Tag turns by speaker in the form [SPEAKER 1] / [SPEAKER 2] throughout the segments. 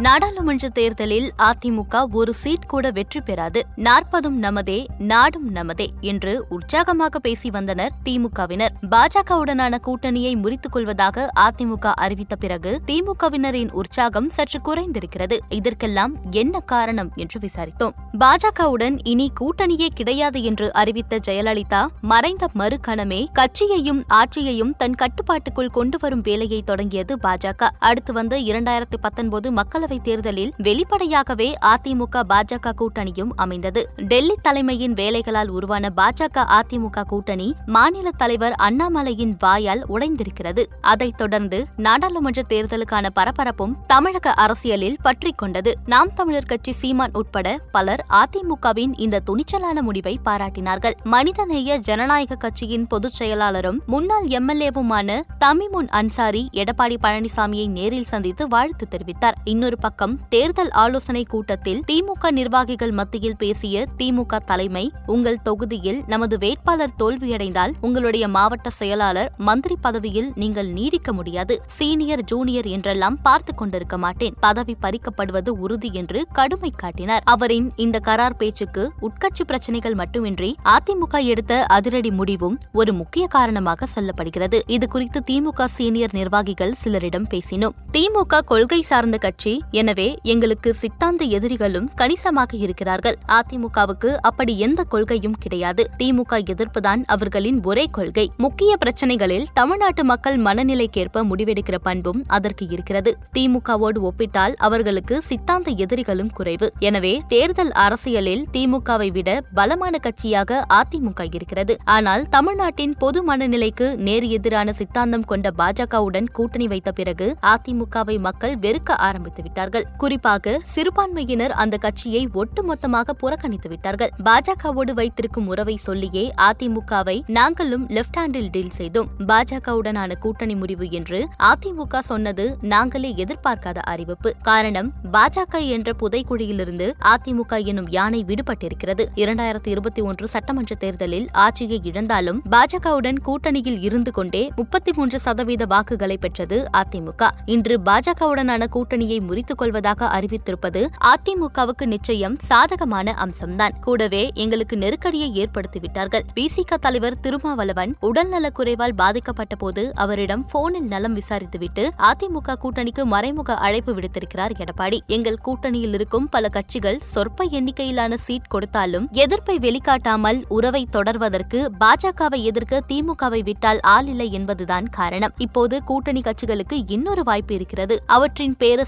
[SPEAKER 1] நாடாளுமன்ற தேர்தலில் அதிமுக ஒரு சீட் கூட வெற்றி பெறாது. நாற்பதும் நமதே நாடும் நமதே என்று உற்சாகமாக பேசி வந்தனர் திமுகவினர். பாஜகவுடனான கூட்டணியை முறித்துக் கொள்வதாக அதிமுக அறிவித்த பிறகு திமுகவினரின் உற்சாகம் சற்று குறைந்திருக்கிறது. இதற்கெல்லாம் என்ன காரணம் என்று விசாரித்தோம். பாஜகவுடன் இனி கூட்டணியே கிடையாது என்று அறிவித்த ஜெயலலிதா மறைந்த மறுகணமே கட்சியையும் ஆட்சியையும் தன் கட்டுப்பாட்டுக்குள் கொண்டு வரும் வேலையை தொடங்கியது பாஜக. அடுத்து வந்த இரண்டாயிரத்தி பத்தொன்பது மக்களவை மக்களவைத் தேர்தலில் வெளிப்படையாகவே அதிமுக பாஜக கூட்டணியும் அமைந்தது. டெல்லி தலைமையின் வேலைகளால் உருவான பாஜக அதிமுக கூட்டணி மாநில தலைவர் அண்ணாமலையின் வாயால் உடைந்திருக்கிறது. அதைத் தொடர்ந்து நாடாளுமன்ற தேர்தலுக்கான பரபரப்பும் தமிழக அரசியலில் பற்றிக் கொண்டது. நாம் தமிழர் கட்சி சீமான் உட்பட பலர் அதிமுகவின் இந்த துணிச்சலான முடிவை பாராட்டினார்கள். மனிதநேய ஜனநாயக கட்சியின் பொதுச் செயலாளரும் முன்னாள் எம்எல்ஏவுமான தமிமுன் அன்சாரி எடப்பாடி பழனிசாமியை நேரில் சந்தித்து வாழ்த்து தெரிவித்தார். இன்னொரு பக்கம் தேர்தல் ஆலோசனை கூட்டத்தில் திமுக நிர்வாகிகள் மத்தியில் பேசிய திமுக தலைமை உங்கள் தொகுதியில் நமது வேட்பாளர் தோல்வியடைந்தால் உங்களுடைய மாவட்ட செயலாளர் மந்திரி பதவியில் நீங்கள் நீடிக்க முடியாது. சீனியர் ஜூனியர் என்றெல்லாம் பார்த்து கொண்டிருக்க மாட்டேன். பதவி பறிக்கப்படுவது உறுதி என்று கடுமை காட்டினார். அவரின் இந்த கரார் பேச்சுக்கு உட்கட்சி பிரச்சனைகள் மட்டுமின்றி அதிமுக எடுத்த அதிரடி முடிவும் ஒரு முக்கிய காரணமாக சொல்லப்படுகிறது. இது குறித்து திமுக சீனியர் நிர்வாகிகள் சிலரிடம் பேசினோம். திமுக கொள்கை சார்ந்த கட்சி எனவே எங்களுக்கு சித்தாந்த எதிரிகளும் கணிசமாக இருக்கிறார்கள். அதிமுகவுக்கு அப்படி எந்த கொள்கையும் கிடையாது. திமுக எதிர்ப்புதான் அவர்களின் ஒரே கொள்கை. முக்கிய பிரச்சனைகளில் தமிழ்நாட்டு மக்கள் மனநிலைக்கேற்ப முடிவெடுக்கிற பண்பும் அதற்கு இருக்கிறது. திமுகவோடு ஒப்பிட்டால் அவர்களுக்கு சித்தாந்த எதிரிகளும் குறைவு. எனவே தேர்தல் அரசியலில் திமுகவை விட பலமான கட்சியாக அதிமுக இருக்கிறது. ஆனால் தமிழ்நாட்டின் பொது மனநிலைக்கு நேர் எதிரான சித்தாந்தம் கொண்ட பாஜகவுடன் கூட்டணி வைத்த பிறகு அதிமுகவை மக்கள் வெறுக்க ஆரம்பித்துவிட்டார் விட்டார்கள். குறிப்பாக சிறுபான்மையினர் அந்த கட்சியை ஒட்டுமொத்தமாக புறக்கணித்து விட்டார்கள். பாஜகவோடு வைத்திருக்கும் உறவை சொல்லியே அதிமுகவை நாங்களும் லெப்ட் ஹேண்டில் டீல் செய்தோம். பாஜகவுடனான கூட்டணி முடிவு என்று அதிமுக சொன்னது நாங்களே எதிர்பார்க்காத அறிவிப்பு. காரணம் பாஜக என்ற புதைக்குழியிலிருந்து அதிமுக எனும் யானை விடுபட்டிருக்கிறது. இரண்டாயிரத்தி இருபத்தி ஒன்று சட்டமன்ற தேர்தலில் ஆட்சியை இழந்தாலும் பாஜகவுடன் கூட்டணியில் இருந்து கொண்டே முப்பத்தி மூன்று சதவீத வாக்குகளை பெற்றது அதிமுக. இன்று பாஜகவுடனான கூட்டணியை முறித்து முறித்துக் கொள்வதாக அறிவித்திருப்பது அதிமுகவுக்கு நிச்சயம் சாதகமான அம்சம்தான். கூடவே எங்களுக்கு நெருக்கடியை ஏற்படுத்திவிட்டார்கள். பிசிக தலைவர் திருமாவளவன் உடல்நலக் குறைவால் பாதிக்கப்பட்ட போது அவரிடம் போனில் நலம் விசாரித்துவிட்டு அதிமுக கூட்டணிக்கு மறைமுக அழைப்பு விடுத்திருக்கிறார் எடப்பாடி. எங்கள் கூட்டணியில் இருக்கும் பல கட்சிகள் சொற்ப எண்ணிக்கையிலான சீட் கொடுத்தாலும் எதிர்ப்பை வெளிக்காட்டாமல் உறவை தொடர்வதற்கு பாஜகவை எதிர்க்க திமுகவை விட்டால் ஆள் இல்லை என்பதுதான் காரணம். இப்போது கூட்டணி கட்சிகளுக்கு இன்னொரு வாய்ப்பு இருக்கிறது. அவற்றின் பேர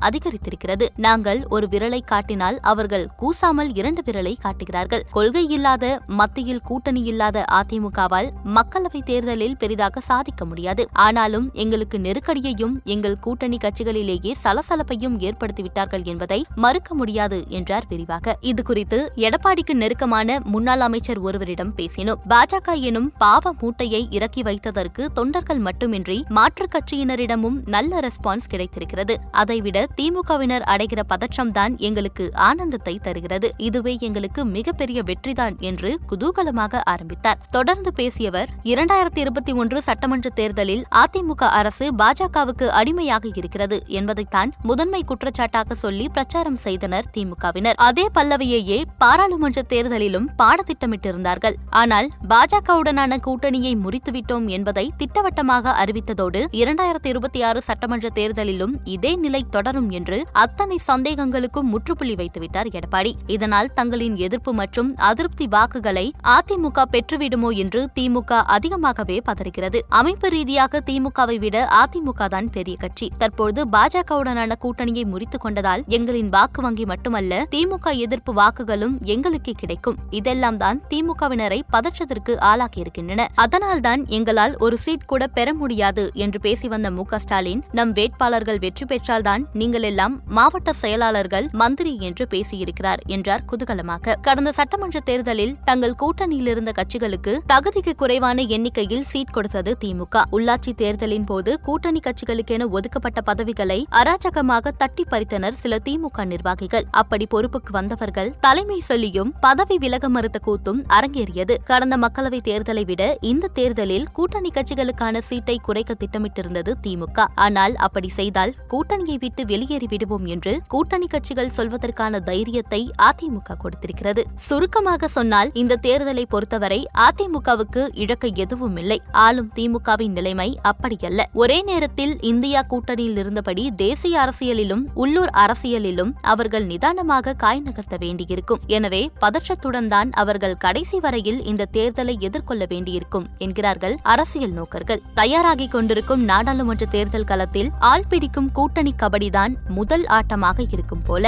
[SPEAKER 1] அதிகரித்திருக்கிறது. நாங்கள் ஒரு விரலை காட்டினால் அவர்கள் கூசாமல் இரண்டு விரலை காட்டுகிறார்கள். கொள்கை இல்லாத மத்தியில் கூட்டணி இல்லாத அதிமுகவால் மக்களவை தேர்தலில் பெரிதாக சாதிக்க முடியாது. ஆனாலும் எங்களுக்கு நெருக்கடியையும் எங்கள் கூட்டணி கட்சிகளிலேயே சலசலப்பையும் ஏற்படுத்திவிட்டார்கள் என்பதை மறுக்க முடியாது என்றார் விரிவாக. இதுகுறித்து எடப்பாடிக்கு நெருக்கமான முன்னாள் அமைச்சர் ஒருவரிடம் பேசினோம். பாஜக எனும் பாவ மூட்டையை இறக்கி வைத்ததற்கு தொண்டர்கள் மட்டுமின்றி மாற்றுக் கட்சியினரிடமும் நல்ல ரெஸ்பான்ஸ் கிடைத்திருக்கிறது. அதைவிட திமுகவினர் அடைகிற பதற்றம்தான் எங்களுக்கு ஆனந்தத்தை தருகிறது. இதுவே எங்களுக்கு மிகப்பெரிய வெற்றிதான் என்று குதூகலமாக ஆரம்பித்தார். தொடர்ந்து பேசியவர் இரண்டாயிரத்தி இருபத்தி ஒன்று சட்டமன்ற தேர்தலில் அதிமுக அரசு பாஜகவுக்கு அடிமையாக இருக்கிறது என்பதைத்தான் முதன்மை குற்றச்சாட்டாக சொல்லி பிரச்சாரம் செய்தனர் திமுகவினர். அதே பல்லவியையே பாராளுமன்ற தேர்தலிலும் பாடத்திட்டமிட்டிருந்தார்கள். ஆனால் பாஜகவுடனான கூட்டணியை முறித்துவிட்டோம் என்பதை திட்டவட்டமாக அறிவித்ததோடு இரண்டாயிரத்தி இருபத்தி ஆறு சட்டமன்ற தேர்தலிலும் இதே நிலை தொடர் தொடரும் என்று அத்தனை சந்தேகங்களுக்கும் முற்றுப்புள்ளி வைத்துவிட்டார் எடப்பாடி. இதனால் தங்களின் எதிர்ப்பு மற்றும் அதிருப்தி வாக்குகளை அதிமுக பெற்றுவிடுமோ என்று திமுக அதிகமாகவே பதறுகிறது. அமைப்பு ரீதியாக திமுகவை விட அதிமுக தான் பெரிய கட்சி. தற்போது பாஜகவுடனான கூட்டணியை முறித்துக் கொண்டதால் எங்களின் வாக்கு வங்கி மட்டுமல்ல திமுக எதிர்ப்பு வாக்குகளும் எங்களுக்கே கிடைக்கும். இதெல்லாம் தான் திமுகவினரை பதற்றத்திற்கு ஆளாக்கியிருக்கின்றன அதனால்தான் எங்களால் ஒரு சீட் கூட பெற முடியாது என்று பேசி வந்த மு க ஸ்டாலின் நம் வேட்பாளர்கள் வெற்றி பெற்றால்தான் நீங்கள் எல்லாம் மாவட்ட செயலாளர்கள் மந்திரி என்று பேசியிருக்கிறார் என்றார் குதூகலமாக. கடந்த சட்டமன்ற தேர்தலில் தங்கள் கூட்டணியில் இருந்த கட்சிகளுக்கு தகுதிக்கு குறைவான எண்ணிக்கையில் சீட் கொடுத்தது திமுக. உள்ளாட்சி தேர்தலின் போது கூட்டணி கட்சிகளுக்கென ஒதுக்கப்பட்ட பதவிகளை அராஜகமாக தட்டி பறித்தனர் சில திமுக நிர்வாகிகள். அப்படி பொறுப்புக்கு வந்தவர்கள் தலைமை சொல்லியும் பதவி விலக மறுத்த கூத்தும் அரங்கேறியது. கடந்த மக்களவை தேர்தலை விட இந்த தேர்தலில் கூட்டணி கட்சிகளுக்கான சீட்டை குறைக்க திட்டமிட்டிருந்தது திமுக. ஆனால் அப்படி செய்தால் கூட்டணியை விட்டு விட்டு வெளியேறிவிடுவோம் என்று கூட்டணி கட்சிகள் சொல்வதற்கான தைரியத்தை அதிமுக கொடுத்திருக்கிறது. சுருக்கமாக சொன்னால் இந்த தேர்தலை பொறுத்தவரை அதிமுகவுக்கு இழக்க எதுவும் இல்லை. ஆளும் திமுகவின் நிலைமை அப்படியல்ல. ஒரே நேரத்தில் இந்தியா கூட்டணியில் இருந்தபடி தேசிய அரசியலிலும் உள்ளூர் அரசியலிலும் அவர்கள் நிதானமாக காய் நகர்த்த வேண்டியிருக்கும். எனவே பதற்றத்துடன் தான் அவர்கள் கடைசி வரையில் இந்த தேர்தலை எதிர்கொள்ள வேண்டியிருக்கும் என்கிறார்கள் அரசியல் நோக்கர்கள். தயாராகிக் கொண்டிருக்கும் நாடாளுமன்ற தேர்தல் களத்தில் ஆள் பிடிக்கும் கூட்டணி இதுதான் முதல் ஆட்டமாக இருக்கும் போல.